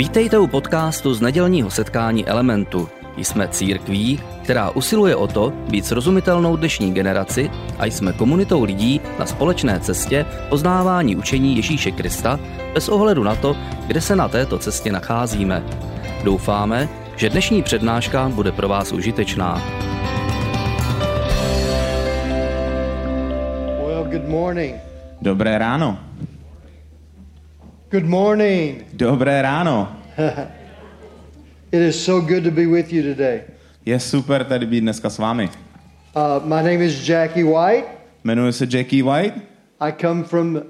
Vítejte u podcastu z nedělního setkání Elementu. Jsme církví, která usiluje o to být srozumitelnou dnešní generaci a jsme komunitou lidí na společné cestě poznávání učení Ježíše Krista bez ohledu na to, kde se na této cestě nacházíme. Doufáme, že dnešní přednáška bude pro vás užitečná. Well, good morning. Dobré ráno. Good morning. Dobré ráno. It is so good to be with you today. Je super tady být dneska s vámi. Uh, my name is Jackie White. Jmenuji se Jackie White, I come from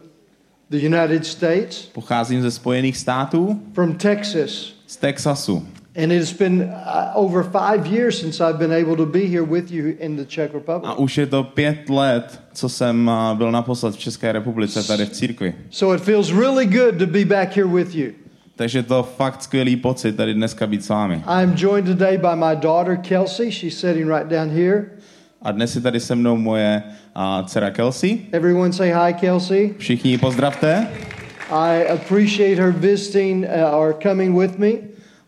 the United States, pocházím ze Spojených států, from Texas. z Texasu. And it has been uh, over five years since I've been able to be here with you in the Czech Republic. A už je to pět let, co jsem a, byl naposled v České republice tady v církvi. So it feels really good to be back here with you. Takže to fakt skvělý pocit tady dneska být s vámi. I'm joined today by my daughter Kelsey. She's sitting right down here. A dnes je tady se mnou moje a, dcera Kelsey. Everyone say hi, Kelsey. Všichni ji pozdravte. I appreciate her visiting uh, or coming with me.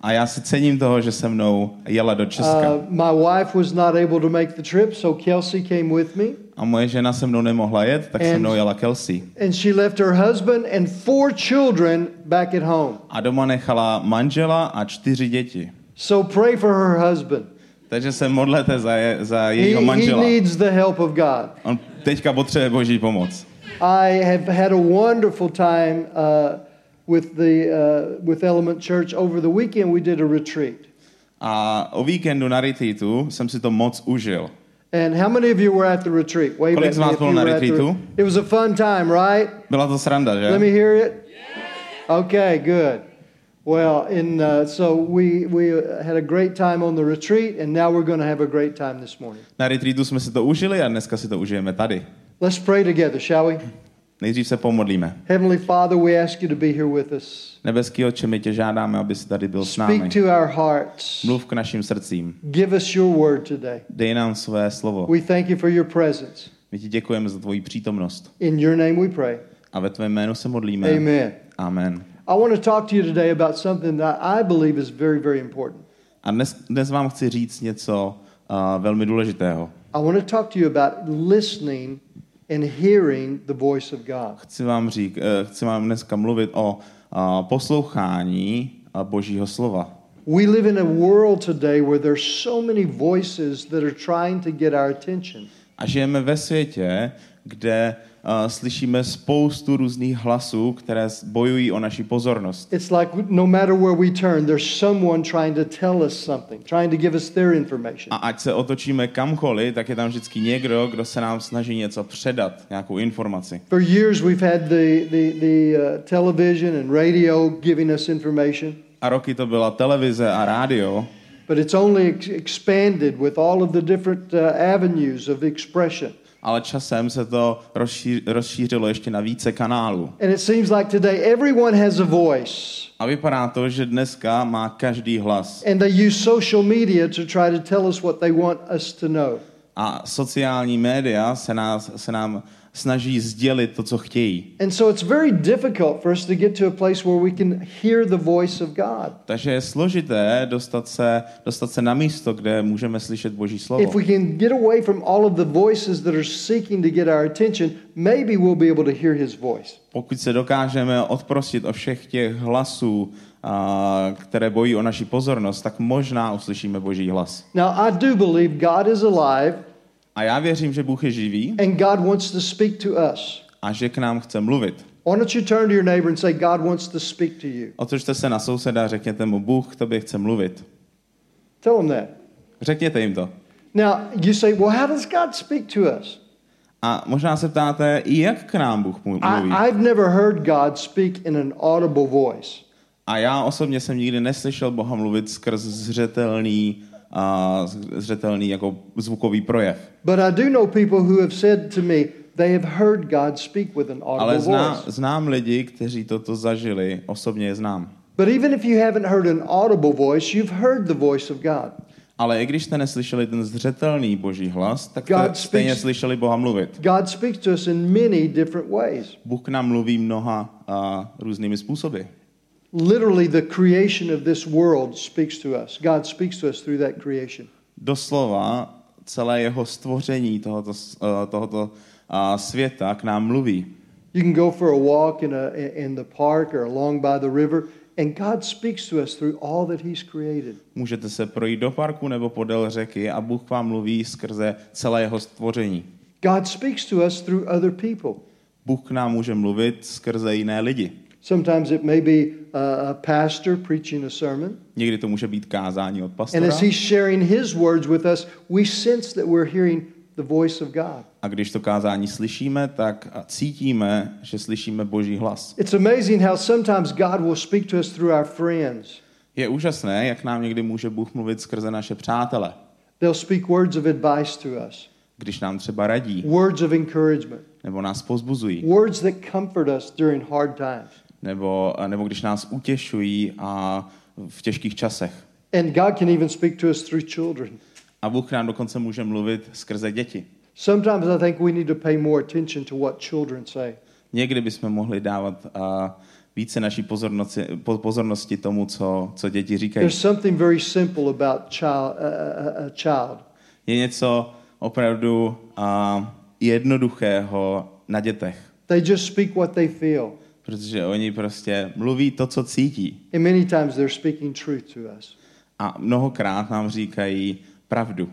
A já si cením toho, že se mnou jela do Česka. Uh, my wife was not able to make the trip, so Kelsey came with me. A moje žena se mnou nemohla jet, tak se And- mnou jela Kelsey. And she left her husband and four children back at home. A doma nechala manžela a čtyři děti. So pray for her husband. Takže se modlete za, je, za He, jejího he manžela. needs the help of God. On teďka potřebuje boží pomoc. I have had a wonderful time uh, with the uh, with Element Church over the weekend. We did a retreat. A o víkendu na retreatu jsem si to moc užil. And how many of you were at the retreat? Wave Kolik z vás if bylo na were at the- It was a fun time, right? Byla to sranda, Let me hear it. Okay, good. Well, in uh, so we we had a great time on the retreat, and now we're going to have a great time this morning. Na retreatu jsme si to užili a dneska si to užijeme tady. Let's pray together, shall we? Nejdřív se pomodlíme. Heavenly Father, we ask you to be here with us. Nebeský oče, my tě žádáme, aby jsi tady byl s Speak námi. to our hearts. Mluv k našim srdcím. Give us your word today. Dej nám své slovo. We thank you for your presence. My ti děkujeme za tvoji přítomnost. In your name we pray. A ve tvém jménu se modlíme. Amen. Amen. I want to talk to you today about something that I believe is very, very important. A dnes, dnes vám chci říct něco uh, velmi důležitého. I want to talk to you about listening and hearing the voice of God. Chci vám, řík, eh, chci vám dneska mluvit o poslouchání božího slova. We live in a world today where there's so many voices that are trying to get our attention. A žijeme ve světě, kde a, slyšíme spoustu různých hlasů, které bojují o naši pozornost. It's like no matter where we turn, there's someone trying to tell us something, trying to give us their information. A ať se otočíme kamkoliv, tak je tam vždycky někdo, kdo se nám snaží něco předat, nějakou informaci. For years, we've had the, the, the uh, television and radio giving us information, A roky to byla televize a rádio, but it's only ex- expanded with all of the different uh, avenues of expression. Ale časem se to rozšíř, rozšířilo ještě na více kanálů. And it seems like today everyone has a voice, A vypadá to, že dneska má každý hlas. and they use social media to try to tell us what they want us to know. A sociální média se, nás, se nám snaží sdělit to, co chtějí. And so it's very difficult for us to get to a place where we can hear the voice of God. Takže je složité dostat se, dostat se na místo, kde můžeme slyšet Boží slovo. If we can get away from all of the voices that are seeking to get our attention, maybe we'll be able to hear his voice. Pokud se dokážeme odprostit od všech těch hlasů, a, které bojí o naši pozornost, tak možná uslyšíme Boží hlas. Now, I do believe God is alive A já věřím, že Bůh je živý and God wants to speak to us. a že k nám chce mluvit. Why don't you turn to your neighbor and say, God wants to speak to you? Otočte se na souseda a řekněte mu, Bůh k tobě chce mluvit. Tell him that. Řekněte jim to. Now, you say, well, how does God speak to us? A možná se ptáte, jak k nám Bůh mluví. I, I've never heard God speak in an audible voice. A já osobně jsem nikdy neslyšel Boha mluvit skrz zřetelný, a zřetelný jako zvukový projev. But I do know people who have said to me they have heard God speak with an audible Ale znám, voice. znám lidi, kteří toto zažili, osobně je znám. But even if you haven't heard an audible voice, you've heard the voice of God. Ale i když jste neslyšeli ten zřetelný boží hlas, tak God jste stejně speaks- slyšeli Boha mluvit. God speaks to us in many different ways. Bůh k nám mluví mnoha a, různými způsoby. Literally the creation of this world speaks to us. God speaks to us through that creation. Doslova celé jeho stvoření tohoto, eh, tohoto a, světa k nám mluví. You can go for a walk in, a, in the park or along by the river, and God speaks to us through all that He's created. Můžete se projít do parku nebo podél řeky a Bůh vám mluví skrze celé jeho stvoření. God speaks to us through other people. Bůh k nám může mluvit skrze jiné lidi. Sometimes it may be a, pastor preaching a sermon. Někdy to může být kázání od And pastora. as he's sharing his words with us, we sense that we're hearing the voice of God. A když to kázání slyšíme, tak cítíme, že slyšíme Boží hlas. It's amazing how sometimes God will speak to us through our friends. Je úžasné, jak nám někdy může Bůh mluvit skrze naše přátele, They'll speak words of advice to us, když nám třeba radí words of encouragement, nebo nás pozbuzují. words that comfort us during hard times. Nebo, nebo když nás utěšují a v těžkých časech. And God can even speak to us through children. A Bůh nám dokonce může mluvit skrze děti. Sometimes I think we need to pay more attention to what children say. Někdy bychom mohli dávat a, více naší pozornosti, po- pozornosti tomu, co, co děti říkají. There's something very simple about child, a, a, a child. Je něco opravdu a, jednoduchého na dětech, They just speak what they feel. Protože oni prostě mluví to, co cítí. And many times they're speaking truth to us. A mnohokrát nám říkají pravdu.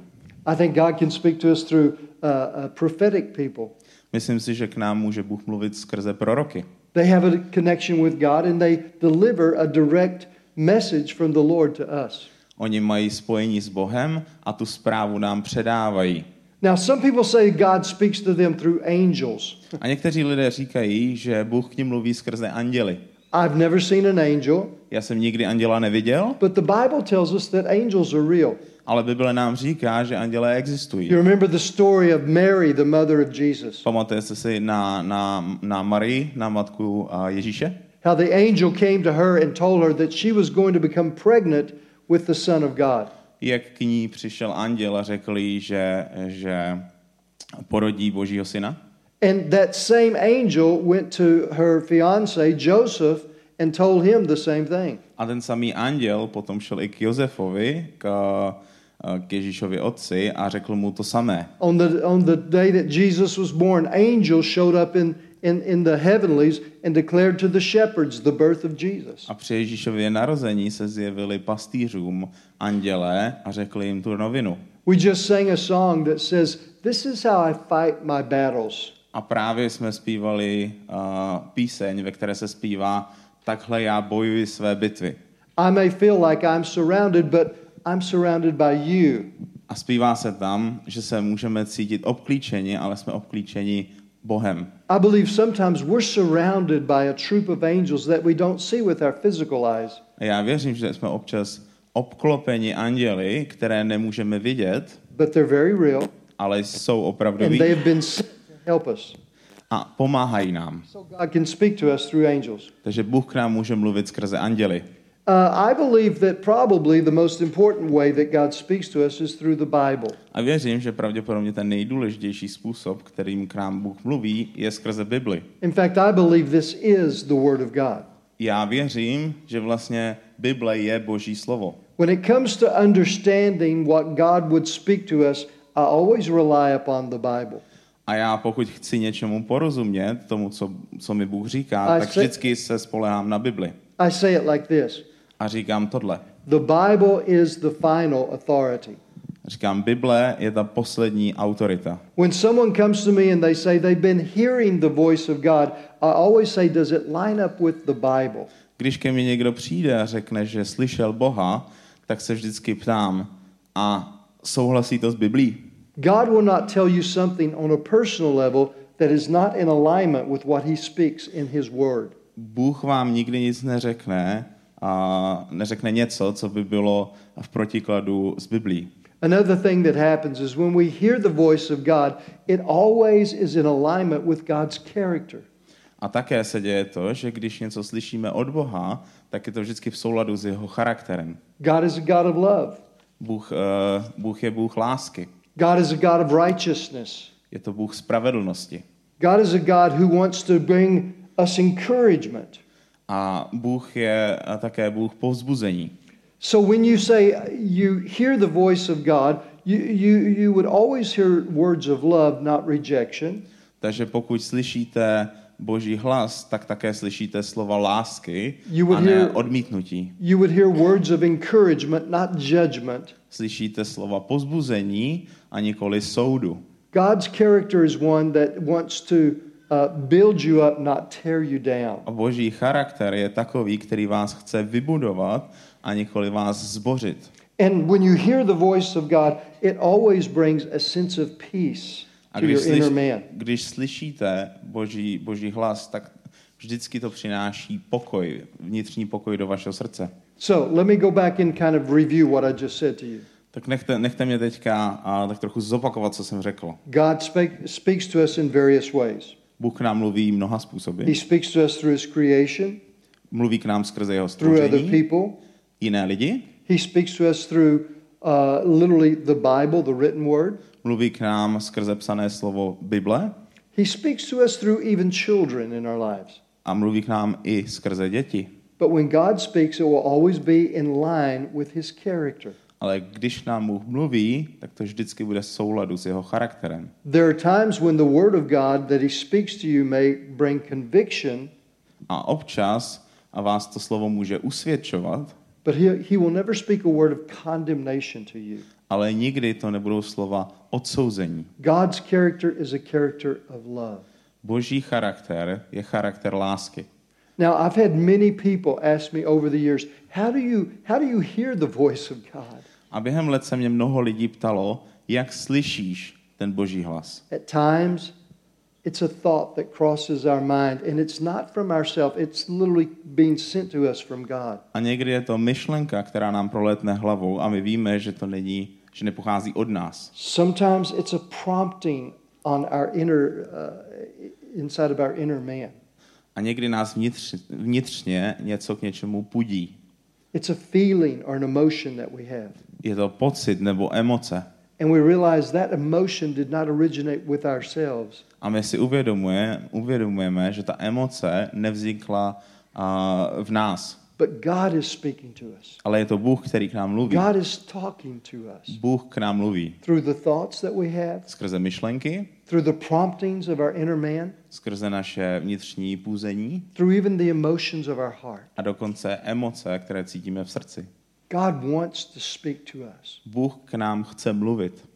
I think God can speak to us through uh, uh, prophetic people. Myslím si, že k nám může Bůh mluvit skrze proroky. They have a connection with God and they deliver a direct message from the Lord to us. Oni mají spojení s Bohem a tu zprávu nám předávají. Now, some people say God speaks to them through angels. A někteří lidé říkají, že Bůh k ním mluví skrze anděly. I've never seen an angel, Já jsem nikdy anděla neviděl, but the Bible tells us that angels are real. ale Bible nám říká, že andělé existují. You remember the story of Mary, the mother of Jesus, Pamatujete si na, na, na Marii, na matku Ježíše? how the angel came to her and told her that she was going to become pregnant with the Son of God. Jak k ní přišel anděl a řekl jí, že, že porodí Božího syna? And that same angel went to her fiance, Joseph, and told him the same thing. A ten samý anděl potom šel i k Josefovi, k, k Ježíšovi otci a řekl mu to samé. On the, on the day that Jesus was born, angels showed up in, in, in the heavenlies and declared to the shepherds the birth of Jesus. A při Ježíšově narození se zjevili pastýřům andělé a řekli jim tu novinu. We just sang a song that says, This is how I fight my battles. A právě jsme zpívali uh, píseň, ve které se zpívá Takhle já bojuji své bitvy. I may feel like I'm surrounded, but I'm surrounded by you. A zpívá se tam, že se můžeme cítit obklíčeni, ale jsme obklíčeni Bohem. I believe sometimes we're surrounded by a troop of angels that we don't see with our physical eyes. Já věřím, že jsme občas obklopeni anděli, které nemůžeme vidět, but they're very real ale jsou and opravdoví they have been sent to help us. a pomáhají nám. So God can speak to us through angels. Takže Bůh k nám může mluvit skrze anděli. Uh, I believe that probably the most important way that God speaks to us is through the Bible. A věřím, že pravděpodobně ten nejdůležitější způsob, kterým k nám Bůh mluví, je skrze Bibli. In fact, I believe this is the Word of God. Já věřím, že vlastně Bible je Boží slovo. When it comes to understanding what God would speak to us, I always rely upon the Bible. A já pokud chci něčemu porozumět, tomu, co, co mi Bůh říká, A tak se- vždycky se spolehám na Bibli. I say it like this A říkám tohle. The Bible is the final authority. Říkám, Bible je ta poslední autorita. When someone comes to me and they say they've been hearing the voice of God, I always say, Does it line up with the Bible? Když ke mně někdo přijde a řekne, že slyšel Boha, tak se vždycky ptám, a souhlasí to s Biblí? God will not tell you something on a personal level that is not in alignment with what He speaks in His Word. Bůh vám nikdy nic neřekne a neřekne něco, co by bylo v protikladu s Biblí. Another thing that happens is when we hear the voice of God, it always is in alignment with God's character. A také se děje to, že když něco slyšíme od Boha, tak je to vždycky v souladu s jeho charakterem. God is a God of love, Bůh, uh, Bůh je Bůh lásky. God is a God of righteousness. Je to Bůh spravedlnosti. God is a God who wants to bring us encouragement. A Bůh je také Bůh povzbuzení. So when you say you hear the voice of God, you, you, you would always hear words of love, not rejection. Takže pokud slyšíte Boží hlas, tak také slyšíte slova lásky You would a ne hear- odmítnutí. You would hear words of encouragement, not judgment. Slyšíte slova pozbuzení a nikoli soudu. God's character is one that wants to build you up, not tear you down. A Boží charakter je takový, který vás chce vybudovat a nikoli vás zbořit. And when you hear the voice of God, it always brings a sense of peace A to když, your slyš, inner man. když slyšíte boží, boží hlas, tak vždycky to přináší pokoj, vnitřní pokoj do vašeho srdce. So let me go back and kind of review what I just said to you. Tak nechte, nechte mě teďka a, tak trochu zopakovat, co jsem řekl. God spake, speaks to us in various ways. Bůh k nám mluví mnoha způsoby. He speaks to us through His creation, Mluví k nám skrze jeho through other stvoření, people. jiné lidi. He speaks to us through uh, literally the Bible, the written word. Mluví k nám skrze psané slovo Bible He speaks to us through even children in our lives. a mluví k nám i skrze děti. But when God speaks, it will always be in line with His character. Ale když nám Bůh mluví, tak to vždycky bude v souladu s jeho charakterem. There are times when the Word of God that He speaks to you may bring conviction, A občas a vás to slovo může usvědčovat, but He, he will never speak a word of condemnation to you. ale nikdy to nebudou slova odsouzení. God's character is a character of love. Boží charakter je charakter lásky. Now, I've had many people ask me over the years, how do you, how do you hear the voice of God? A během let se mě mnoho lidí ptalo, jak slyšíš ten boží hlas. At times, it's a thought that crosses our mind, and it's not from ourselves. It's literally being sent to us from God. A někdy je to myšlenka, která nám proletne hlavou a my víme, že to není, že nepochází od nás. Sometimes it's a prompting on our inner, uh, inside of our inner man. A někdy nás vnitř, vnitřně něco k něčemu pudí. It's a feeling or an emotion that we have. Je to pocit nebo emoce. And we realize that emotion did not originate with ourselves. A my si uvědomuje, uvědomujeme, že ta emoce nevznikla uh, v nás. But God is speaking to us. Ale je to Bůh, který k nám mluví. God is talking to us Bůh k nám mluví. through the thoughts that we have, Skrze myšlenky, through the promptings of our inner man, skrze naše vnitřní půzení through even the emotions of our heart. a dokonce emoce, které cítíme v srdci. God wants to speak to us. Bůh k nám chce mluvit.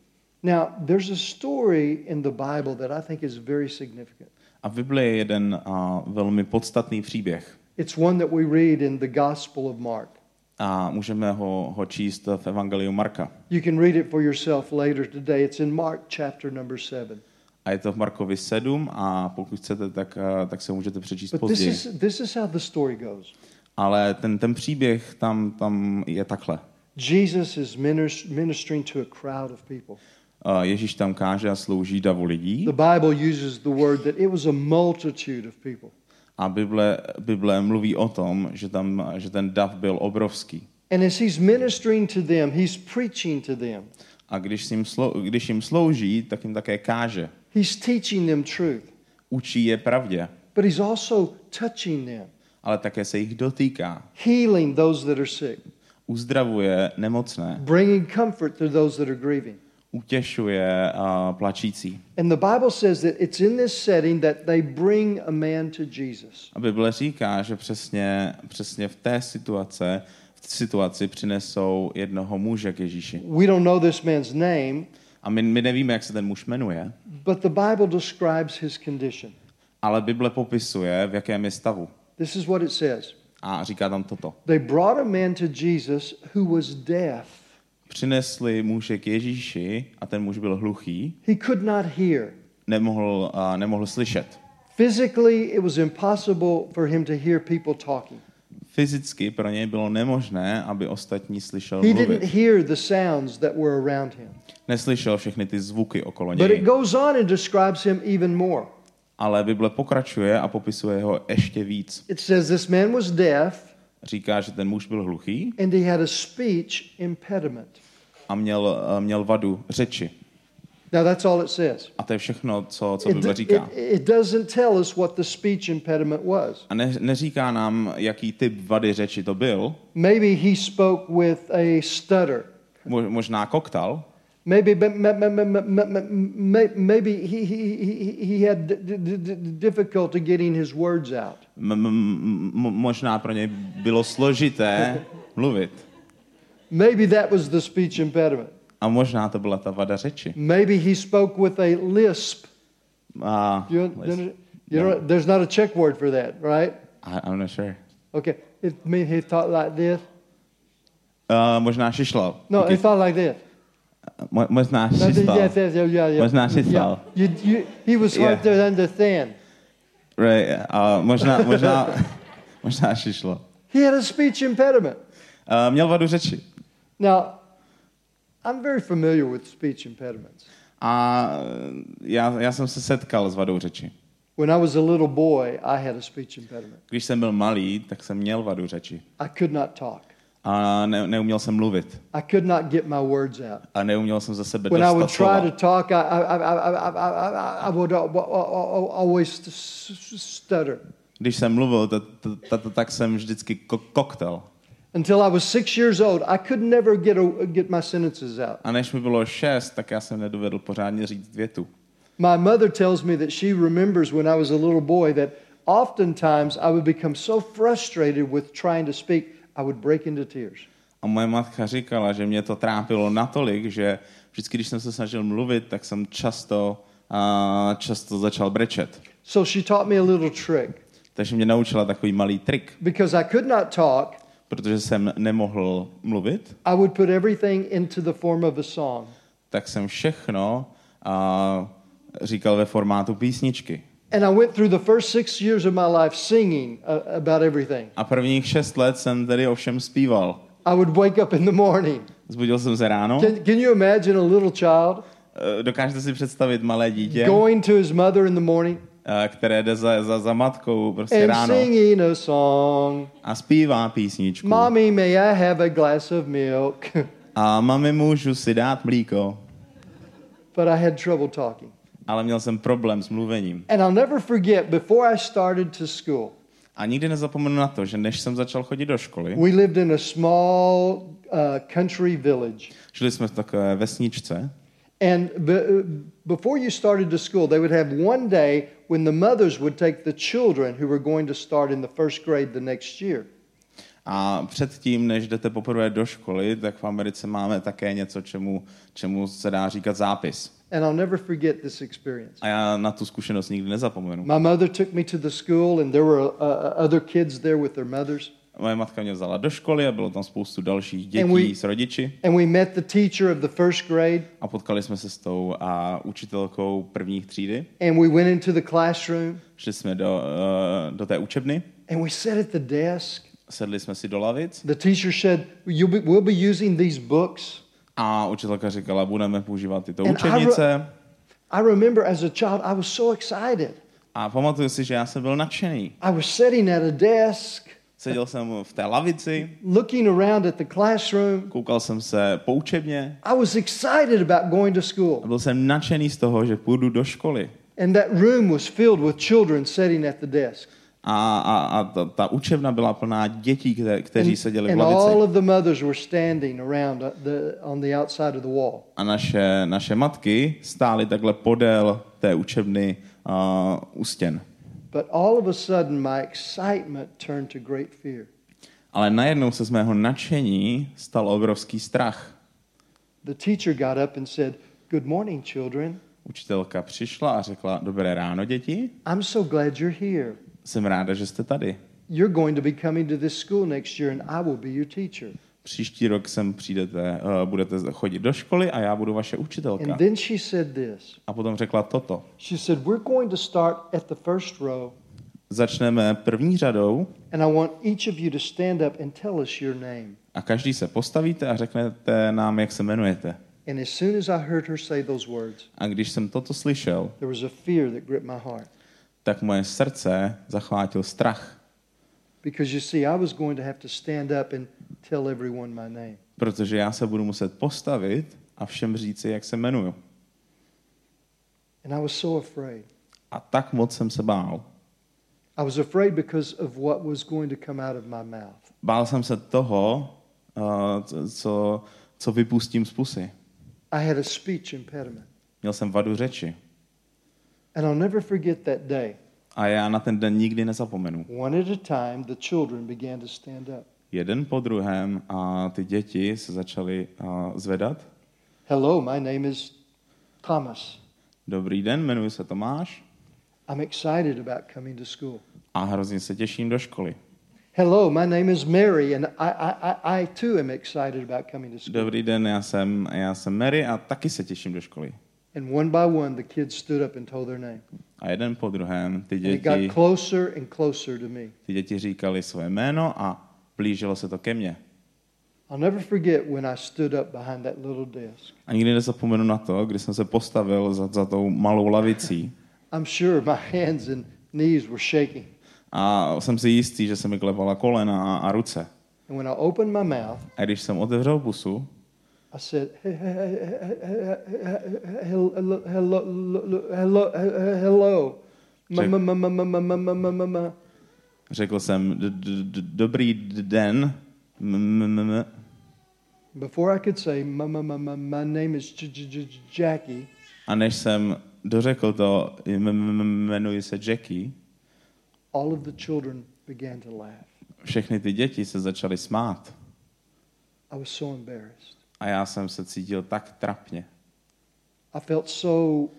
Now, there's a story in the Bible that I think is very significant. A v Biblii je jeden uh, velmi podstatný příběh. It's one that we read in the Gospel of Mark. A můžeme ho, ho číst v Evangeliu Marka. You can read it for yourself later today. It's in Mark chapter number 7. A je to v Markovi 7 a pokud chcete, tak, tak se můžete přečíst But this později. is, this is how the story goes. Ale ten, ten příběh tam, tam je takhle. Jesus is minis- ministering to a crowd of people. Uh, Ježíš tam káže a slouží davu lidí The Bible uses the word that it was a multitude of people. a Bible, Bible mluví o tom, že, tam, že ten dav byl obrovský. And as he's ministering to them, he's preaching to them. A když jim, slou, když jim slouží, tak jim také káže. He's teaching them truth, Učí je pravdě, but he's also touching them, ale také se jich dotýká. healing those that are sick, Uzdravuje nemocné, bringing comfort to those that are grieving. utěšuje uh, plačící. And the Bible says that it's in this setting that they bring a man to Jesus. A Bible říká, že přesně, přesně v té situace, v situaci přinesou jednoho muže k Ježíši. We don't know this man's name, A my, my nevíme, jak se ten muž jmenuje, but the Bible describes his condition. ale Bible popisuje, v jakém je stavu. This is what it says. A říká tam toto. They brought a man to Jesus who was deaf. Přinesli muže k Ježíši a ten muž byl hluchý, He could not hear. nemohl, uh, nemohl slyšet. Physically, it was impossible for him to hear people talking. Fyzicky pro něj bylo nemožné, aby ostatní slyšel He didn't mluvit. hear the sounds that were around him. Neslyšel všechny ty zvuky okolo But it něj. goes on and describes him even more. Ale Bible pokračuje a popisuje ho ještě víc. It says this man was deaf Říká, že ten muž byl hluchý and he had a speech impediment. a měl, uh, měl vadu řeči. Now that's all it says. A to je všechno, co, co It, Bible it, říká. it doesn't tell us what the speech impediment was. A ne, neříká nám, jaký typ vady řeči to byl. Maybe he spoke with a stutter. Mo, možná koktal, Maybe, maybe he, he, he, had difficulty getting his words out. možná pro něj bylo složité mluvit. Maybe that was the speech impediment. A možná to byla ta vada řeči. Maybe he spoke with a lisp. You, you, you know, there's not a check word for that, right? I, I'm not sure. Okay. It mean he thought like this? Uh, možná šišlal. No, he thought like this. Mo, možná yeah. Možná you, he was hard Yeah. to understand. Right, a možná, možná, možná šišlo. He had a speech impediment. Uh, měl vadu řeči. Now, I'm very familiar with speech impediments. A já, já jsem se setkal s vadou řeči. When I was a little boy, I had a speech impediment. Když jsem byl malý, tak jsem měl vadu řeči. I could not talk. A ne, neuměl jsem mluvit. I could not get my words out. A neuměl jsem ze sebe When I dostat would try slova. to talk, I, I, I, I, I, I, I would always s- s- stutter. Když jsem mluvil, ta, ta, ta, ta, tak jsem vždycky ko- koktel. Until I was six years old, I could never get, a, get my sentences out. A než mi bylo šest, tak já jsem nedovedl pořádně říct větu. My mother tells me that she remembers when I was a little boy that oftentimes I would become so frustrated with trying to speak, I would break into tears. A moje matka říkala, že mě to trápilo natolik, že vždycky, když jsem se snažil mluvit, tak jsem často, uh, často začal brečet. So she taught me a little trick. Takže mě naučila takový malý trik. Because I could not talk, Protože jsem nemohl mluvit, I would put everything into the form of a song. tak jsem všechno uh, říkal ve formátu písničky. And I went through the first six years of my life singing uh, about everything. A prvních šest let jsem tedy ovšem zpíval. I would wake up in the morning. Zbudil jsem se ráno. Can, can you imagine a little child Eh, Dokážete si představit malé dítě, going to his mother in the morning eh, které jde za, za, za matkou prostě and ráno singing a song? a zpívá písničku. Mommy, may I have a glass of milk? A mami, můžu si dát mlíko. but I had trouble talking. Ale měl jsem problém s mluvením. And I'll never forget, before I started to school, A nikdy nezapomenu na to, že než jsem začal chodit do školy, we lived in a small uh, country village. žili jsme v takové vesničce And be, before you started to school, they would have one day when the mothers would take the children who were going to start in the first grade the next year. A předtím, než jdete poprvé do školy, tak v Americe máme také něco, čemu, čemu se dá říkat zápis. And I'll never forget this experience. A já na tu zkušenost nikdy nezapomenu. My mother took me to the school, and there were uh, uh, other kids there with their mothers. Moje matka mě vzala do školy a bylo tam spoustu dalších And we- dětí s rodiči. And we met the teacher of the first grade, A potkali jsme se s tou a učitelkou prvních třídy. and we went into the classroom, Šli jsme do, uh, do té učebny, and we sat at the desk. Sedli jsme si do lavic The teacher said, You'll be, We'll be using these books. a učitelka říkala, budeme používat tyto And I učebnice. I remember as a child, I was so excited. A pamatuju si, že já jsem byl nadšený. I was sitting at a desk, Seděl jsem v té lavici, looking around at the classroom. koukal jsem se po učebně I was excited about going to a school. byl jsem nadšený z toho, že půjdu do školy. And that room was filled with children sitting at the desk. A, a, a ta, ta učebna byla plná dětí, kte, kteří seděli v lavici. A naše, naše matky stály takhle podél té učebny uh, u stěn. But all of a sudden, my excitement turned to great fear. Ale najednou se z mého nadšení stal obrovský strach. The teacher got up and said, Good morning, children. Učitelka přišla a řekla, dobré ráno, děti. I'm so glad you're here. Jsem ráda, že jste tady. You're going to be coming to this school next year, and I will be your teacher. Příští rok sem přijdete, uh, budete chodit do školy a já budu vaše učitelka. And then she said this A potom řekla toto. She said, We're going to start at the first row, Začneme první řadou and I want each of you to stand up and tell us your name. a každý se postavíte a řeknete nám, jak se jmenujete. And as soon as I heard her say those words, A když jsem toto slyšel, there was a fear that gripped my heart. Tak moje srdce zachvátil strach, Because you see, I was going to have to stand up and tell everyone my name. protože já se budu muset postavit a všem říci, jak se jmenuju. And I was so afraid. A tak moc jsem se bál. I was afraid because of what was going to come out of my mouth. Bál jsem se toho, uh, co- co, co vypustím z pusy. I had a speech impediment. Měl jsem vadu řeči. And I'll never forget that day. A já na ten den nikdy nezapomenu. One at a time, the children began to stand up. Jeden po druhém a ty děti se začaly uh, zvedat. Hello, my name is Thomas. Dobrý den, jmenuji se Tomáš I'm excited about coming to school. a hrozně se těším do školy. Hello, my name is Mary, and I, I, I, I too am excited about coming to school. Dobrý den, já jsem, já jsem Mary a taky se těším do školy. And one by one, the kids stood up and told their name. A jeden po druhém ty And it got děti, closer and closer to me. ty děti říkali své jméno a blížilo se to ke mně. I'll never forget when I stood up behind that little desk. A nikdy nezapomenu na to, kdy jsem se postavil za, za tou malou lavicí I'm sure my hands and knees were shaking. a jsem si jistý, že se mi klepala kolena a, a ruce. And when I opened my mouth, A když jsem otevřel pusu, i said, hello, hello, hello, hello. Řekl jsem, dobrý den. Before I could say, my name is Jackie. A než jsem dořekl to, jmenuji se Jackie. All of the children began to laugh. Všechny ty děti se začaly smát. I was so embarrassed. A já jsem se cítil tak trapně. I felt so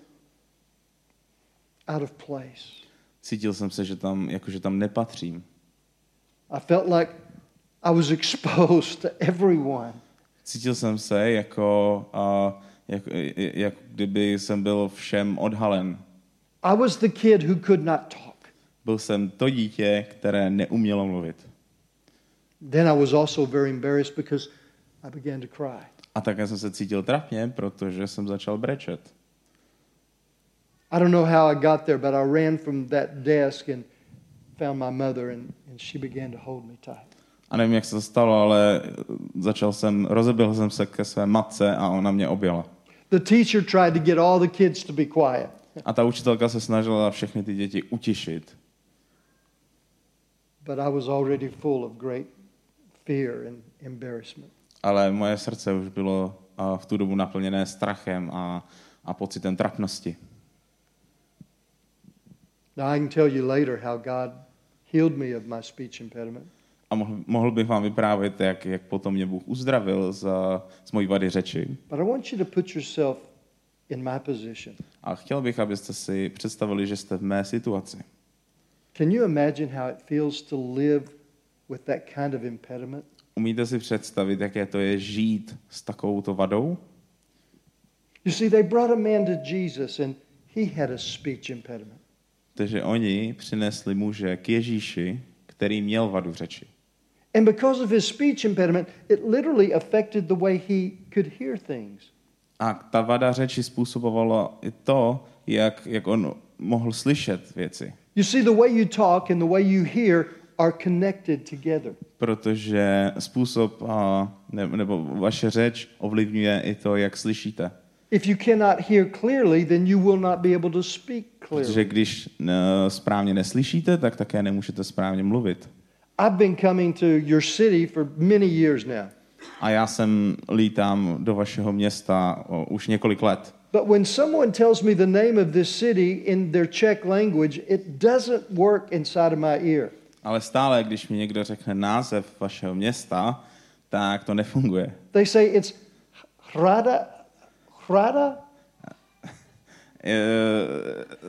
out of place. Cítil jsem se, že tam, jako, že tam nepatřím. I felt like I was exposed to everyone. Cítil jsem se jako, uh, jako, jako kdyby jsem byl všem odhalen. I was the kid who could not talk. Byl jsem to dítě, které neumělo mluvit. Then I was also very embarrassed because I began to cry. A také jsem se cítil trapně, protože jsem začal brečet. I don't know how I got there, but I ran from that desk and found my mother, and, and she began to hold me tight. A nevím, jak se to stalo, ale začal jsem, rozebil jsem se ke své matce a ona mě objela. The teacher tried to get all the kids to be quiet. A ta učitelka se snažila všechny ty děti utišit. But I was already full of great fear and embarrassment. Ale moje srdce už bylo v tu dobu naplněné strachem a, a pocitem trapnosti. Now, I can tell you later how God healed me of my speech impediment. A mohl, mohl bych vám vyprávět, jak, jak potom mě Bůh uzdravil z, z mojí vady řeči. But I want you to put yourself in my position. A chtěl bych, abyste si představili, že jste v mé situaci. Can you imagine how it feels to live with that kind of impediment? Umíte si představit, jaké to je žít s takovouto vadou? You see, they brought a man to Jesus, and he had a speech impediment. Takže oni přinesli muže k Ježíši, který měl vadu řeči. And because of his speech impediment, it literally affected the way he could hear things. A ta vada řeči způsobovala i to, jak, jak on mohl slyšet věci. You see, the way you talk and the way you hear are connected together. Protože způsob ne, nebo vaše řeč ovlivňuje i to, jak slyšíte. If you cannot hear clearly, then you will not be able to speak Protože clearly. když ne, správně neslyšíte, tak také nemůžete správně mluvit. I've been coming to your city for many years now. A já jsem lítám do vašeho města už několik let. But when someone tells me the name of this city in their Czech language, it doesn't work inside of my ear. Ale stále, když mi někdo řekne název vašeho města, tak to nefunguje. They say it's Hrada, Hrada? E,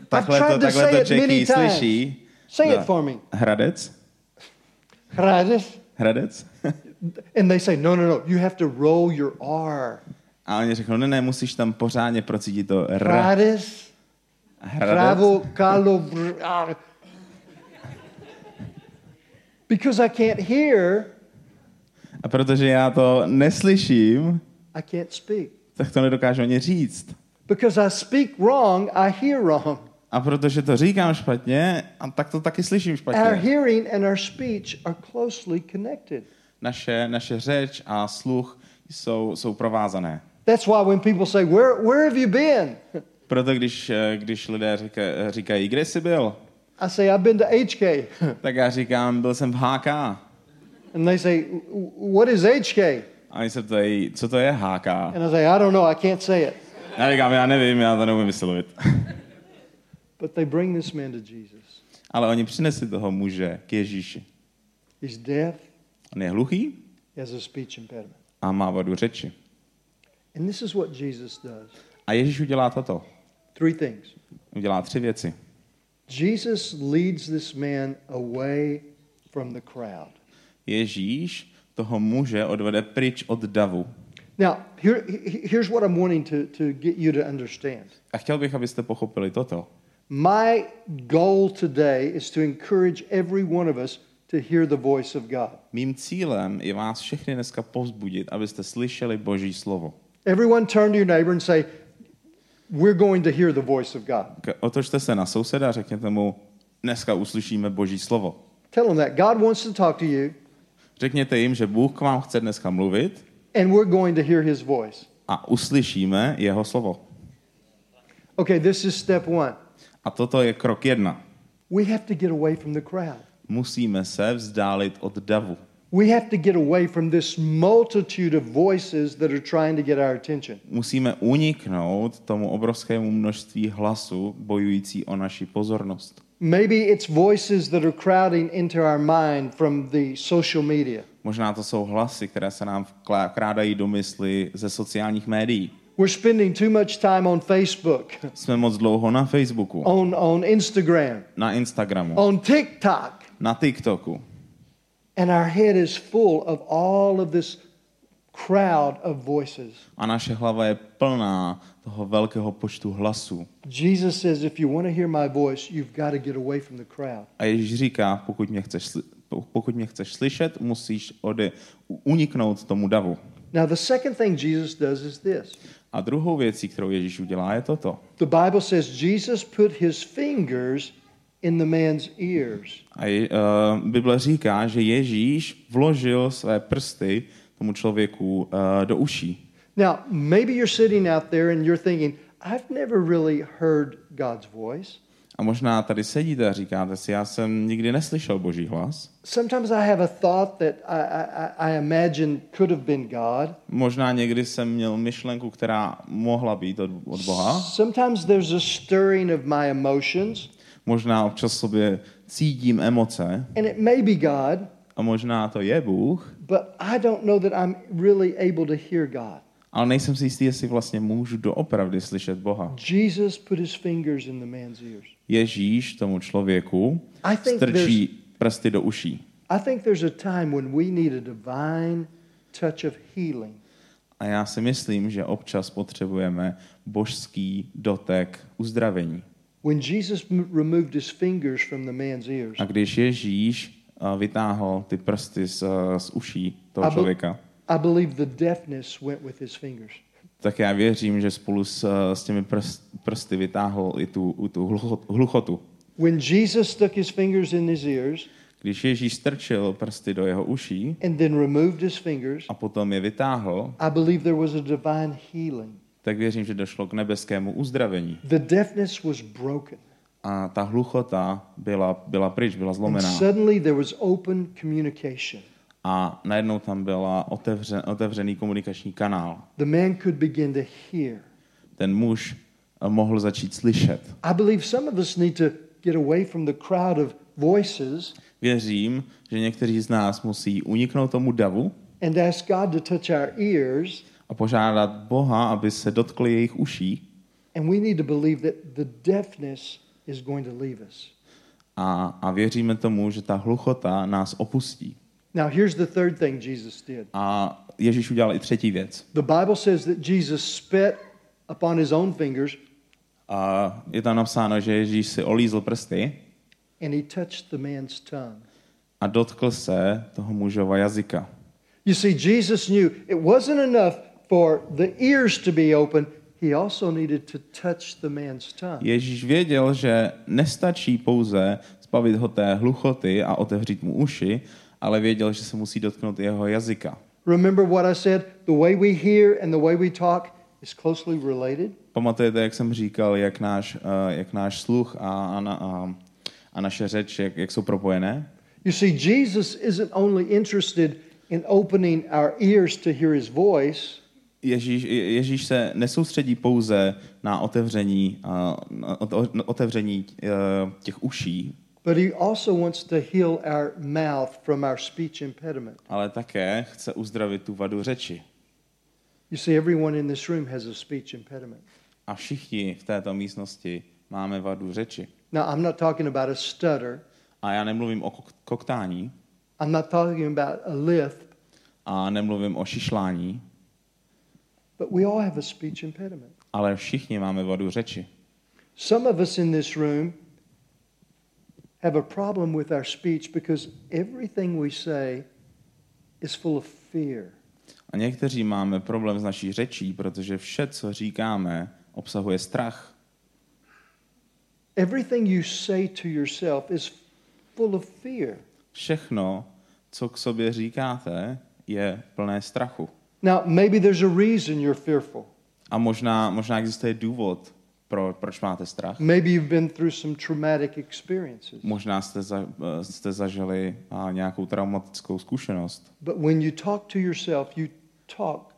takhle to, takhle to Čechy slyší. Say No. it for me. Hradec? Hradec? Hradec? And they say, no, no, no, you have to roll your R. A oni řeknou, ne, ne, musíš tam pořádně procítit to R. Hradec, Hradec? Br- ah. Because I can't hear, A protože já to neslyším, I can't speak. tak to nedokážu ani říct. Because I speak wrong, I hear wrong. A protože to říkám špatně, a tak to taky slyším Our špatně. hearing and our speech are closely connected. Naše, naše řeč a sluch jsou, jsou provázané. That's why when people say, Where, where have you been? Proto když, eh, když lidé říka, říkají, kde jsi byl, I say, I've been to HK. tak já říkám, byl jsem v HK. And they say, What is HK? A oni se ptají, co to je HK? And I say, I don't know, I can't say it. Já říkám, já nevím, já to neumím vyslovit. But they bring this man to Jesus. Ale oni přinesli toho muže k Ježíši. He's deaf, On je hluchý he has a speech impediment. a má vadu řeči. And this is what Jesus does A Ježíš udělá toto. three things. Udělá tři věci. Jesus leads this man away from the crowd. Ježíš toho muže odvede pryč od davu. Now, here, he- here's what I'm wanting to, to get you to understand. A chtěl bych, abyste pochopili toto. My goal today is to encourage every one of us to hear the voice of God. Mým cílem je vás všechny dneska povzbudit, abyste slyšeli Boží slovo. Everyone turn to your neighbor and say, We're going to hear the voice of God. Otočte se na souseda a řekněte mu, dneska uslyšíme Boží slovo. Tell them that God wants to talk to you, Řekněte jim, že Bůh k vám chce dneska mluvit and we're going to hear his voice. a uslyšíme jeho slovo. Okay, this is step one. A toto je krok jedna. We have to get away from the crowd. Musíme se vzdálit od davu. We have to get away from this multitude of voices that are trying to get our attention. Musíme uniknout tomu obrovskému množství hlasů bojující o naši pozornost. Maybe it's voices that are crowding into our mind from the social media. Možná to jsou hlasy, které se nám vkrádají do mysli ze sociálních médií. We're spending too much time on Facebook, Jsme moc dlouho na Facebooku, on, on Instagram, na Instagramu, on TikTok, na TikToku. And our head is full of all of this crowd of voices. A naše hlava je plná toho velkého počtu hlasů. Jesus says, if you want to hear my voice, you've got to get away from the crowd. A Ježíš říká, pokud mě chceš, pokud mě chceš slyšet, musíš ode, uniknout tomu davu. Now, the second thing Jesus does is this A druhou věcí, kterou Ježíš udělá, je toto. the Bible says Jesus put his fingers in the man's ears. A uh, Bible říká, že Ježíš vložil své prsty tomu člověku uh, do uší. Now, maybe you're sitting out there and you're thinking, I've never really heard God's voice. A možná tady sedíte a říkáte si, já jsem nikdy neslyšel Boží hlas. Sometimes I have a thought that I, I, I imagine could have been God. Možná někdy jsem měl myšlenku, která mohla být od, od Boha. Sometimes there's a stirring of my emotions, Možná občas sobě cítím emoce and it may be God, a možná to je Bůh, but I don't know that I'm really able to hear God. ale nejsem si jistý, jestli vlastně můžu doopravdy slyšet Boha. Jesus put his fingers in the man's ears. Ježíš tomu člověku strčí prsty do uší. I think there's a time when we need a divine touch of healing. A já si myslím, že občas potřebujeme božský dotek uzdravení. When Jesus m- removed his fingers from the man's ears, A když Ježíš vytáhl ty prsty z, z uší toho člověka, I believe the deafness went with his fingers. tak já věřím, že spolu s, s těmi prst, prsty vytáhl i tu, tu hlucho- hluchotu. When Jesus stuck his fingers in his ears Když Ježíš strčil prsty do jeho uší and then removed his fingers, a potom je vytáhl, I believe there was a divine healing. Tak věřím, že došlo k nebeskému uzdravení. The deafness was broken. A ta hluchota byla, byla pryč, byla And zlomená. suddenly there was open communication. A najednou tam byla otevře, otevřený komunikační kanál. The man could begin to hear. Ten muž eh, mohl začít slyšet. I believe some of us need to get away from the crowd of voices Věřím, že někteří z nás musí uniknout tomu davu and ask God to touch our ears. A požádat Boha, aby se dotkli jejich uší. And we need to believe that the deafness is going to leave us. A, a věříme tomu, že ta hluchota nás opustí. Now, here's the third thing Jesus did. A Ježíš udělal i třetí věc. The Bible says that Jesus spit upon his own fingers A je tam napsáno, že Ježíš si olízl prsty and he touched the man's tongue. a dotkl se toho mužova jazyka. You see, Jesus knew it wasn't enough for the ears to be open, he also needed to touch the man's tongue. Ježíš věděl, že nestačí pouze zbavit ho té hluchoty a otevřít mu uši, ale věděl, že se musí dotknout jeho jazyka. Remember what I said? The way we hear and the way we talk is closely related. Pamatujete, jak jsem říkal, jak náš, uh, jak náš sluch a, a, a, a naše řeč, jak, jak jsou propojené? You see, Jesus isn't only interested in opening our ears to hear his voice, Ježíš, Ježíš se nesoustředí pouze na otevření, na ote- na otevření uh, těch uší, but he also wants to heal our mouth from our speech impediment. ale také chce uzdravit tu vadu řeči. You see, everyone in this room has a speech impediment. A všichni v této místnosti máme vadu řeči. Now, I'm not talking about a stutter. A já nemluvím o kok- koktání I'm not talking about a lisp, a nemluvím o šišlání, but we all have a speech impediment. ale všichni máme vadu řeči. Some of us in this room have a problem with our speech because everything we say is full of fear. A někteří máme problém s naší řečí, protože vše, co říkáme, obsahuje strach. Everything you say to yourself is full of fear. Všechno, co k sobě říkáte, je plné strachu. Now, maybe there's a reason you're fearful. A možná, možná existuje důvod, pro, proč máte strach. Maybe you've been through some traumatic experiences. Možná jste, za, jste zažili a, nějakou traumatickou zkušenost. But when you talk to yourself, you talk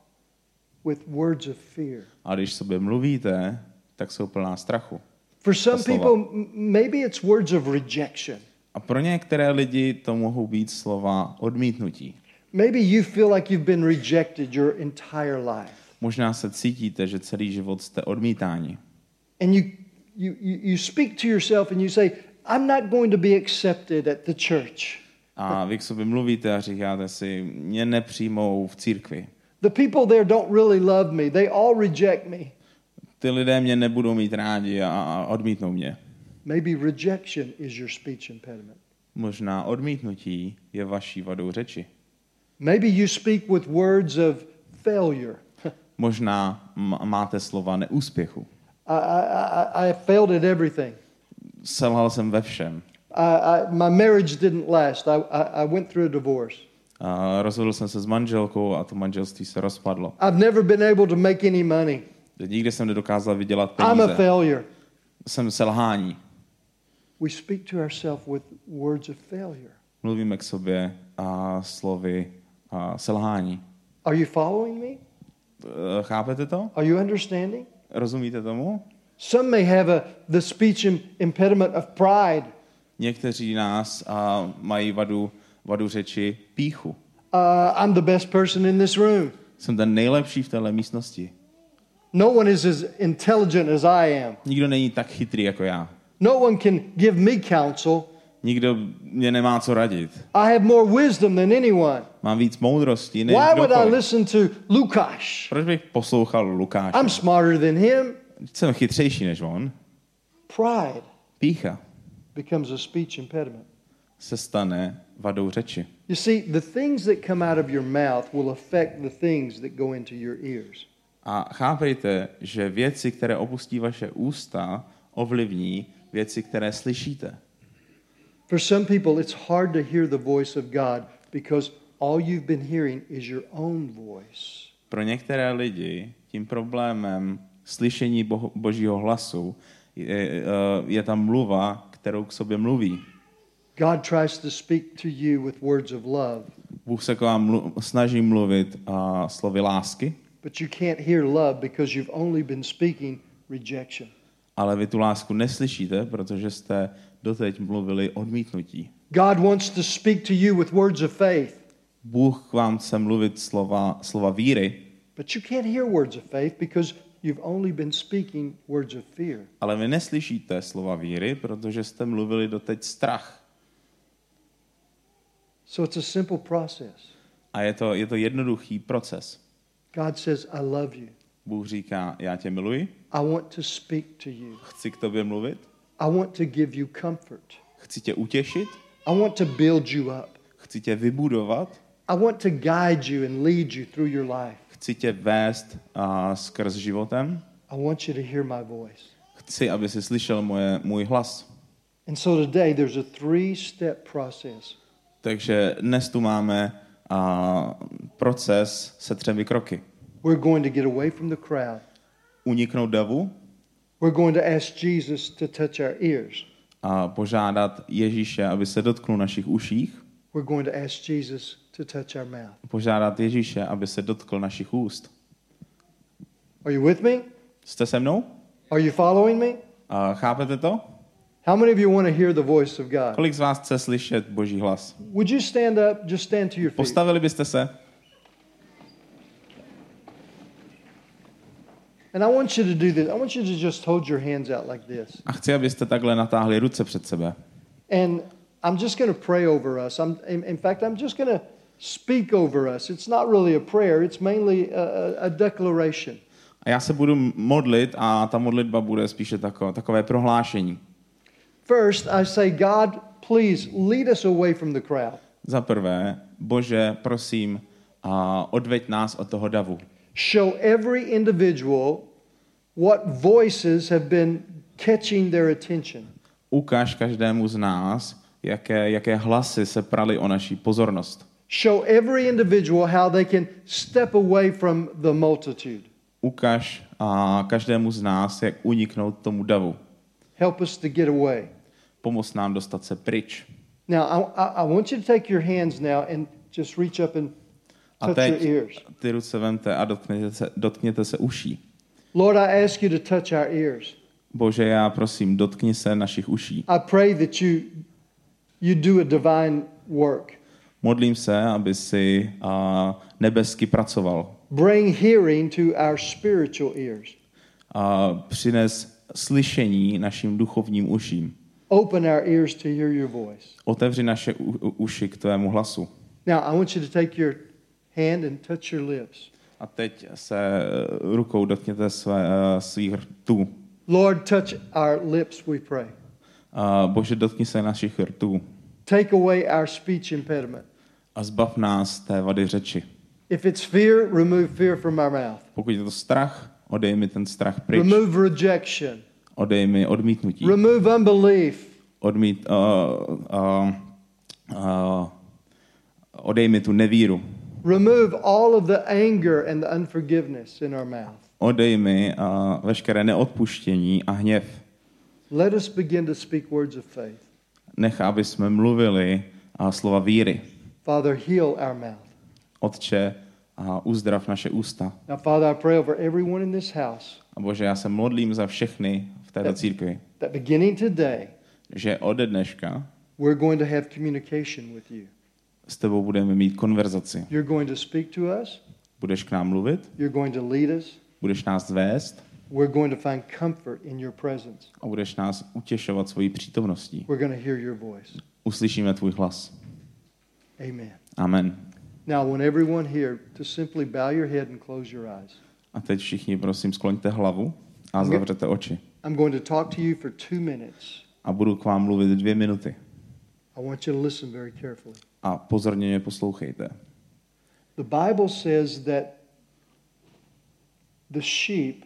with words of fear. A když sobě mluvíte, tak jsou plná strachu. For some people, maybe it's words of rejection. A pro některé lidi to mohou být slova odmítnutí. Maybe you feel like you've been rejected your entire life. Možná se cítíte, že celý život jste odmítáni. And you, you, you, speak to yourself and you say, I'm not going to be accepted at the church. A vy k sobě mluvíte a říkáte si, mě nepřijmou v církvi. The people there don't really love me. They all reject me. Ty lidé mě nebudou mít rádi a, a odmítnou mě. Maybe rejection is your speech impediment. Možná odmítnutí je vaší vadou řeči. Maybe you speak with words of failure. Možná máte slova neúspěchu. I, I, I, I failed at everything. Selhal jsem ve všem. I, I, my marriage didn't last. I, I, I went through a divorce. A rozhodl jsem se s manželkou a to manželství se rozpadlo. I've never been able to make any money. Nikdy jsem nedokázal vydělat I'm a peníze. failure. Jsem selhání. We speak to ourselves with words of failure. Mluvíme k sobě a slovy a selhání. Are you following me? Eh, Chápete to? Are you understanding? Rozumíte tomu? Some may have a, the speech im- impediment of pride. Někteří nás a, mají vadu, vadu řeči píchu. Uh, I'm the best person in this room. Jsem ten nejlepší v téhle místnosti. No one is as intelligent as I am. Nikdo není tak chytrý jako já. No one can give me counsel. Nikdo mě nemá co radit. I have more wisdom than anyone. Mám víc moudrosti než Why would I listen to Lukáš? Proč bych poslouchal Lukáše? I'm smarter than him. Jsem chytřejší než on. Pride Pícha becomes a speech impediment. se stane vadou řeči. You see, the things that come out of your mouth will affect the things that go into your ears. A chápejte, že věci, které opustí vaše ústa, ovlivní věci, které slyšíte. For some people, it's hard to hear the voice of God because all you've been hearing is your own voice. Pro některé lidi tím problémem slyšení boho, božího hlasu je, eh, je ta mluva, kterou k sobě mluví. God tries to speak to you with words of love, Bůh se k vám mlu, snaží mluvit a slovy lásky, but you can't hear love because you've only been speaking rejection. ale vy tu lásku neslyšíte, protože jste doteď mluvili odmítnutí. God wants to speak to you with words of faith, Bůh vám chce mluvit slova, slova víry, but you can't hear words of faith because you've only been speaking words of fear. ale vy neslyšíte slova víry, protože jste mluvili doteď strach. So it's a simple process. A je to, je to jednoduchý proces. God says, I love you. Bůh říká, já tě miluji, I want to speak to you. chci k tobě mluvit, I want to give you comfort. chci tě utěšit, I want to build you up. chci tě vybudovat, I want to guide you and lead you through your life. chci tě vést a skrz životem, I want you to hear my voice. chci, aby si slyšel moje, můj hlas. And so today there's a three step process. Takže dnes tu máme a, proces se třemi kroky. We're going to get away from the crowd. uniknout davu we're going to ask Jesus to touch our ears. a požádat Ježíše, aby se dotknul našich uších, We're going to ask Jesus to touch our mouth. požádat Ježíše, aby se dotkl našich úst. Are you with me? Jste se mnou? Are you following me? A chápete to? How many of you want to hear the voice of God? Kolik z vás chce slyšet Boží hlas? Would you stand up? Just stand to your feet. Postavili byste se? And I want you to do this. I want you to just hold your hands out like this. A chci, abyste takhle natáhli ruce před sebe. And I'm just going to pray over us. I'm, in, fact, I'm just going to speak over us. It's not really a prayer, it's mainly a, a, declaration. A já se budu modlit a ta modlitba bude spíše takové, takové prohlášení. First, I say, God, please lead us away from the crowd. Za prvé, Bože, prosím, a odveď nás od toho davu. Show every individual what voices have been catching their attention. Ukaž každému z nás, jaké, jaké hlasy se prali o naší pozornost. Show every individual how they can step away from the multitude. Ukaž a každému z nás, jak uniknout tomu davu. Help us to get away. Pomoz nám dostat se pryč. Now, I, I, want you to take your hands now and just reach up and A touch your teď ears. ty ruce vemte a dotkněte se, dotkněte se uší. Lord, I ask you to touch our ears. Bože, já prosím, dotkni se našich uší. I pray that you, you do a divine work. Modlím se, aby si a, nebesky pracoval. Bring hearing to our spiritual ears. A přines slyšení našim duchovním uším. Open our ears to hear your voice. Otevři naše u, u, uši k tvému hlasu. Now, I want you to take your hand and touch your lips. A teď se eh, rukou dotkněte své, eh, svých rtů. Lord, touch our lips, we pray. A Bože, dotkni se našich rtů Take away our speech impediment. a zbav nás té vady řeči. If it's fear, remove fear from our mouth. Pokud je to strach, odej mi ten strach pryč. Remove rejection. Odej mi odmítnutí. Remove unbelief. Odmít, uh, uh, uh, odej mi tu nevíru. Remove all of the anger and the unforgiveness in our mouth. Odej mi uh, veškeré neodpuštění a hněv. Let us begin to speak words of faith. Nech, aby jsme mluvili uh, slova víry. Father, heal our mouth. Otče, a uzdrav naše ústa. Now, Father, I pray over everyone in this house A Bože, já se modlím za všechny v této církvi, that beginning today, že ode dneška we're going to have communication with you. S tebou budeme mít konverzaci. You're going to speak to us, Budeš k nám mluvit, you're going to lead us, budeš nás vést we're going to find comfort in your presence. a budeš nás utěšovat svojí přítomností. We're going to hear your voice. Uslyšíme tvůj hlas. Amen. Amen. Now, want everyone here to simply bow your head and close your eyes. A teď všichni, prosím, skloňte hlavu a zavřete oči. I'm going to talk to you for two minutes. A budu k vám mluvit dvě minuty. I want you to listen very carefully. A pozorně mě poslouchejte. The Bible says that the sheep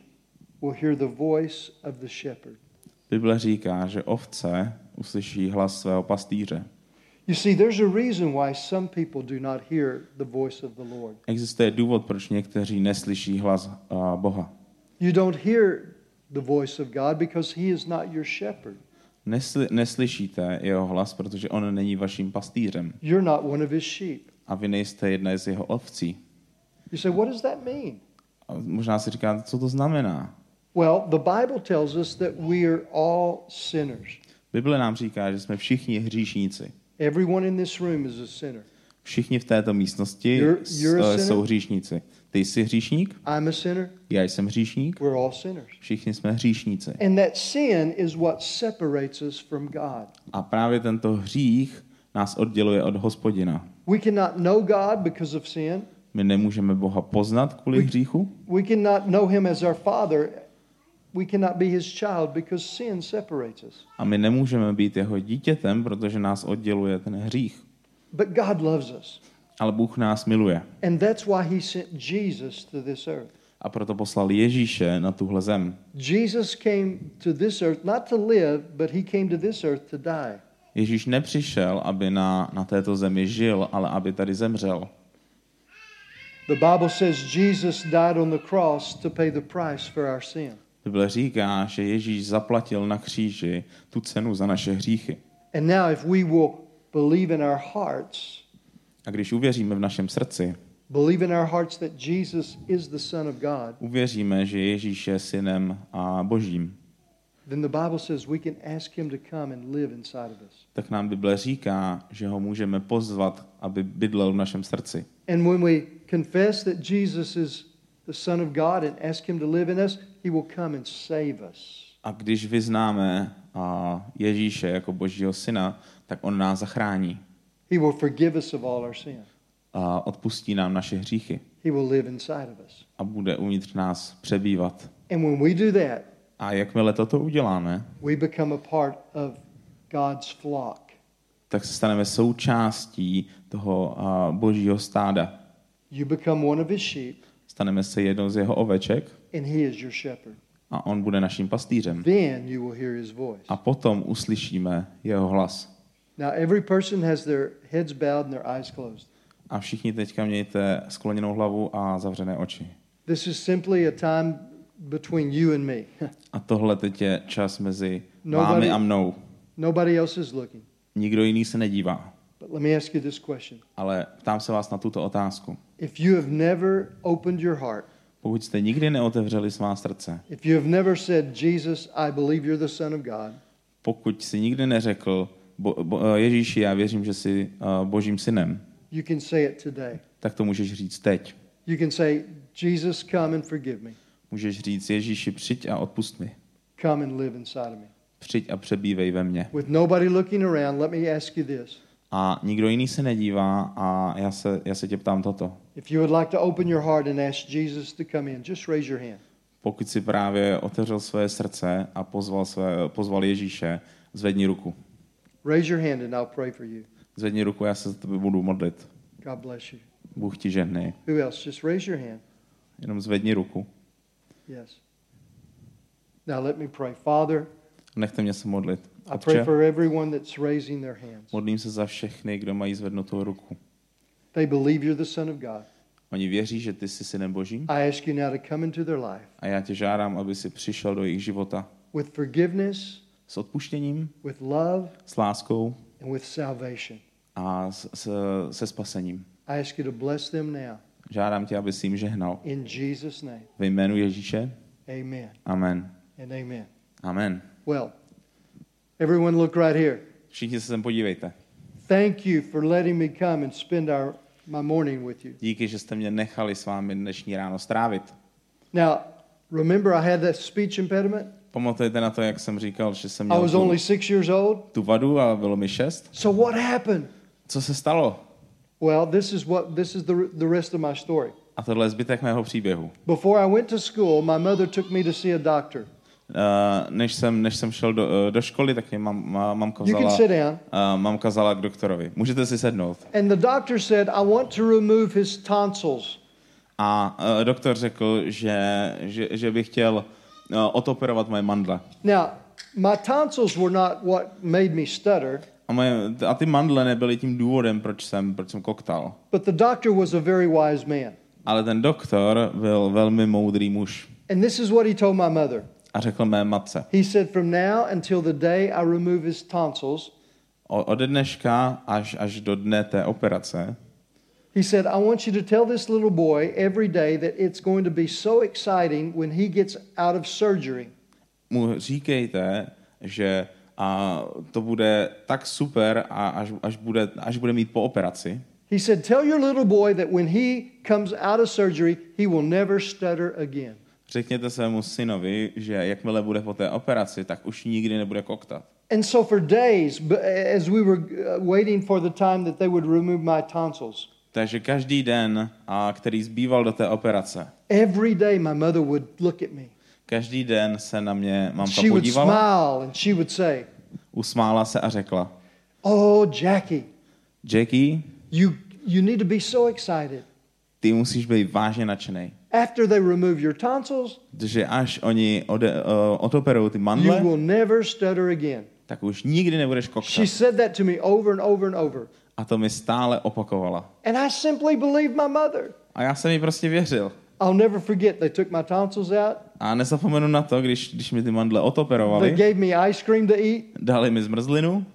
will hear the voice of the shepherd. Bible říká, že ovce uslyší hlas svého pastýře. You see, there's a reason why some people do not hear the voice of the Lord. Existuje důvod, proč někteří neslyší hlas uh, Boha. You don't hear the voice of God because He is not your shepherd. Nesli, neslyšíte jeho hlas, protože on není vaším pastýřem. You're not one of His sheep. A vy nejste jedna z jeho ovcí. You say, what does that mean? A možná si říkáte, co to znamená. Well, the Bible tells us that we are all sinners. Bible nám říká, že jsme všichni hříšníci. Everyone in this room is a sinner. Všichni v této místnosti You're- you're eh, jsou hříšníci. Ty jsi hříšník, I'm a sinner. já jsem hříšník, We're all sinners. všichni jsme hříšníci. And that sin is what separates us from God. A právě tento hřích nás odděluje od hospodina. We cannot know God because of sin. My nemůžeme Boha poznat kvůli We- hříchu We cannot know Him as our Father. We cannot be His child because sin separates us. a my nemůžeme být jeho dítětem, protože nás odděluje ten hřích. But God loves us. Ale Bůh nás miluje. And that's why He sent Jesus to this earth. A proto poslal Ježíše na tuhle zem. Jesus came to this earth not to live, but He came to this earth to die. Ježíš nepřišel, aby na, na této zemi žil, ale aby tady zemřel. The Bible says Jesus died on the cross to pay the price for our sin. Bible říká, že Ježíš zaplatil na kříži tu cenu za naše hříchy. And now, if we will believe in our hearts, A když uvěříme v našem srdci, believe in our hearts that Jesus is the Son of God, uvěříme, že Ježíš je synem a božím, then the Bible says we can ask Him to come and live inside of us. tak nám Bible říká, že ho můžeme pozvat, aby bydlel v našem srdci. And when we confess that Jesus is the Son of God and ask Him to live in us, He will come and save us. A když vyznáme Ježíše jako božího syna, tak on nás zachrání He will forgive us of all our sin. a odpustí nám naše hříchy He will live inside of us. a bude uvnitř nás přebývat. And when we do that, A jakmile toto uděláme, we become a part of God's flock. tak se staneme součástí toho a, božího stáda. You become one of His sheep, Staneme se jednou z jeho oveček and He is your shepherd. A on bude naším pastýřem. Then you will hear His voice. A potom uslyšíme jeho hlas. Now, every person has their heads bowed and their eyes closed. A všichni teďka mějte skloněnou hlavu a zavřené oči. This is simply a time between you and me. A tohle teď je čas mezi Nobody- vámi a mnou. Nobody else is looking. Nikdo jiný se nedívá. But let me ask you this question. Ale ptám se vás na tuto otázku. If you have never opened your heart, Pokud jste nikdy neotevřeli svá srdce, if you have never said, Jesus, I believe you're the Son of God, pokud si nikdy neřekl, bo, bo, Ježíši, já věřím, že jsi uh, božím synem, you can say it today. tak to můžeš říct teď. You can say, Jesus, come and forgive me. Můžeš říct, Ježíši, přijď a odpust mi. Come and live inside of me. Přijď a přebývej ve mně. With nobody looking around, let me ask you this. A nikdo jiný se nedívá a já se, já se tě ptám toto. If you would like to open your heart and ask Jesus to come in, just raise your hand. Pokud si právě otevřel své srdce a pozval, své, pozval Ježíše, zvedni ruku. Raise your hand and I'll pray for you. Zvedni ruku, já se za tebe budu modlit. God bless you. Bůh ti žehnej. Who else? Just raise your hand. Jenom zvedni ruku. Yes. Now let me pray. Father, Nechte mě se modlit. I pray for everyone that's raising their hands. modlím se za všechny, kdo mají zvednutou ruku. They believe you're the Son of God. Oni věří, že ty jsi synem božím I ask you now to come into their life a já tě žádám, aby si přišel do jejich života with forgiveness, s odpuštěním, with love, s láskou and with salvation. a s, s, se spasením. I ask you to bless them now. Žádám tě, aby si jim žehnal. In Jesus' name. Ve jménu Ježíše. Amen Amen. and amen. Amen. Well, everyone look right here. Všichni se sem podívejte. Thank you for letting me come and spend our, my morning with you. Díky, že jste mě nechali s vámi dnešní ráno strávit. Now, remember I had that speech impediment? Pamatujete na to, jak jsem říkal, že jsem I měl was tu, only six years old. tu vadu a bylo mi šest? So what happened? Co se stalo? Well, this is what this is the, the rest of my story. A tohle je zbytek mého příběhu. Before I went to school, my mother took me to see a doctor. Uh, než, jsem, než jsem šel do, uh, do školy, tak mě mam, ma, mamka, You can vzala, sit down. uh, mamka vzala k doktorovi. Můžete si sednout. And the doctor said, I want to remove his tonsils. A uh, doktor řekl, že, že, že by chtěl uh, otoperovat moje mandle. Now, my tonsils were not what made me stutter, A, moje, a ty mandle nebyly tím důvodem, proč jsem, proč jsem koktal. but the doctor was a very wise man. Ale ten doktor byl velmi moudrý muž. And this is what he told my mother. A řekl mé matce, He said, From now until the day I remove his tonsils, o- ode dneška až, až do dne té operace, he said, I want you to tell this little boy every day that it's going to be so exciting when he gets out of surgery. mu říkejte, že a to bude tak super, a až, až, bude, až bude mít po operaci, He said, Tell your little boy that when he comes out of surgery, he will never stutter again. Řekněte svému synovi, že jakmile bude po té operaci, tak už nikdy nebude koktat. And so for days, as we were uh, waiting for the time that they would remove my tonsils, Takže každý den, a který zbýval do té operace, every day my mother would look at me. každý den se na mě mamka She would podívala, smile and she would say, usmála se a řekla, Oh, Jackie, Jackie, you, you need to be so excited. ty musíš být vážně nadšený. After they remove your tonsils, Protože až oni ode, uh, otoperují ty you mandle, will never stutter again. tak už nikdy nebudeš She koktat. said that to me over and over and over. A to mi stále opakovala. And I simply believed my mother. A já jsem jí prostě věřil. I'll never forget, they took my tonsils out. A nezapomenu na to, když, když mi ty mandle They otoperovali, gave me ice cream to eat, dali mi zmrzlinu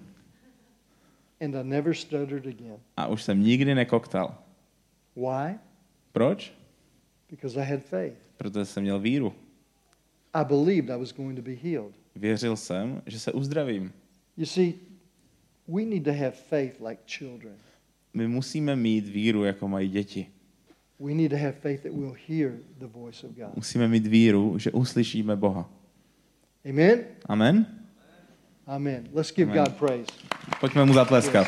and I never stuttered again. a už jsem nikdy nekoktal. Why? Proč? Because I had faith. Protože jsem měl víru. I believed I was going to be healed. Věřil jsem, že se uzdravím. You see, we need to have faith like children. My musíme mít víru, jako mají děti. We need to have faith that we'll hear the voice of God. Musíme mít víru, že uslyšíme Boha. Amen? Amen? Amen. Let's give Amen. God praise. Pojďme mu zatleskat.